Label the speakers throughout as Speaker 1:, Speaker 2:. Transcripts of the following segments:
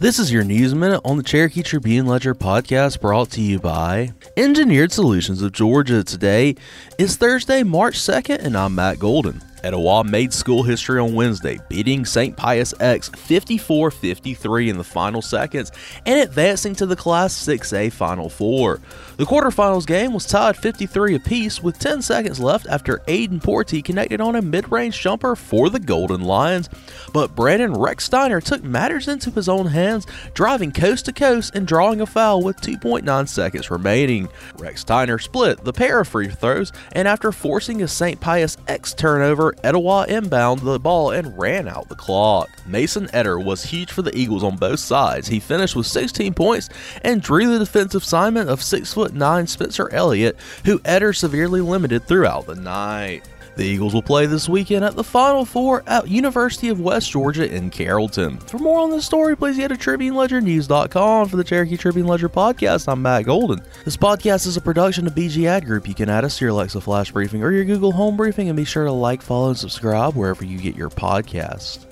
Speaker 1: This is your News Minute on the Cherokee Tribune Ledger podcast brought to you by Engineered Solutions of Georgia. Today is Thursday, March 2nd, and I'm Matt Golden. Etowah made school history on Wednesday, beating St. Pius X 54 53 in the final seconds and advancing to the Class 6A Final Four. The quarterfinals game was tied 53 apiece with 10 seconds left after Aiden Porty connected on a mid range jumper for the Golden Lions, but Brandon Rechsteiner took matters into his own hands, driving coast to coast and drawing a foul with 2.9 seconds remaining. Rechsteiner split the pair of free throws, and after forcing a St. Pius X turnover, Etowah inbound the ball and ran out the clock. Mason Etter was huge for the Eagles on both sides. He finished with 16 points and drew the defensive assignment of 6'9 Spencer Elliott, who Etter severely limited throughout the night. The Eagles will play this weekend at the Final Four at University of West Georgia in Carrollton. For more on this story, please go to TribuneLedgerNews.com for the Cherokee Tribune Ledger podcast. I'm Matt Golden. This podcast is a production of BG Ad Group. You can add us to your Alexa Flash Briefing or your Google Home Briefing, and be sure to like, follow, and subscribe wherever you get your podcast.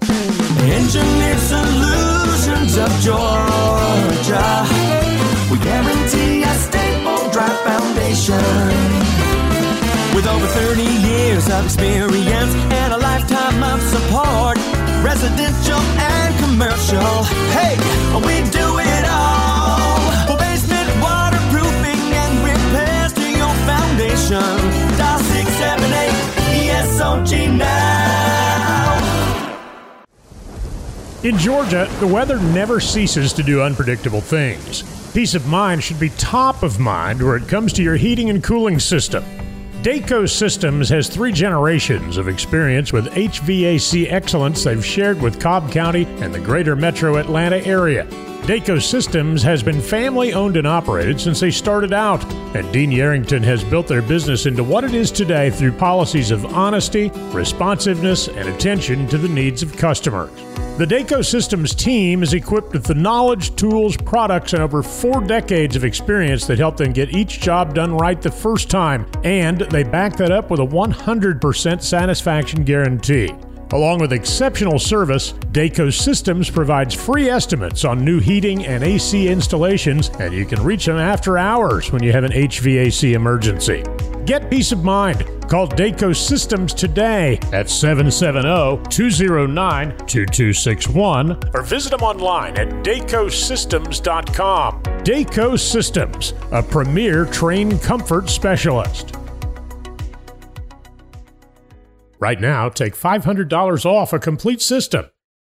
Speaker 2: Engineered Solutions of Georgia. We guarantee With over 30 years of experience and a lifetime of support, residential and commercial. Hey, we do it all. For basement waterproofing and repairs to your foundation. Dial 678 ESOG now.
Speaker 3: In Georgia, the weather never ceases to do unpredictable things. Peace of mind should be top of mind where it comes to your heating and cooling system. Daco Systems has three generations of experience with HVAC excellence they've shared with Cobb County and the greater metro Atlanta area. Daco Systems has been family owned and operated since they started out, and Dean Yarrington has built their business into what it is today through policies of honesty, responsiveness, and attention to the needs of customers. The Daco Systems team is equipped with the knowledge, tools, products, and over four decades of experience that help them get each job done right the first time, and they back that up with a 100% satisfaction guarantee. Along with exceptional service, Daco Systems provides free estimates on new heating and AC installations, and you can reach them after hours when you have an HVAC emergency. Get peace of mind. Call Daco Systems today at 770-209-2261 or visit them online at dacosystems.com. Daco Systems, a premier Trane comfort specialist. Right now, take $500 off a complete system.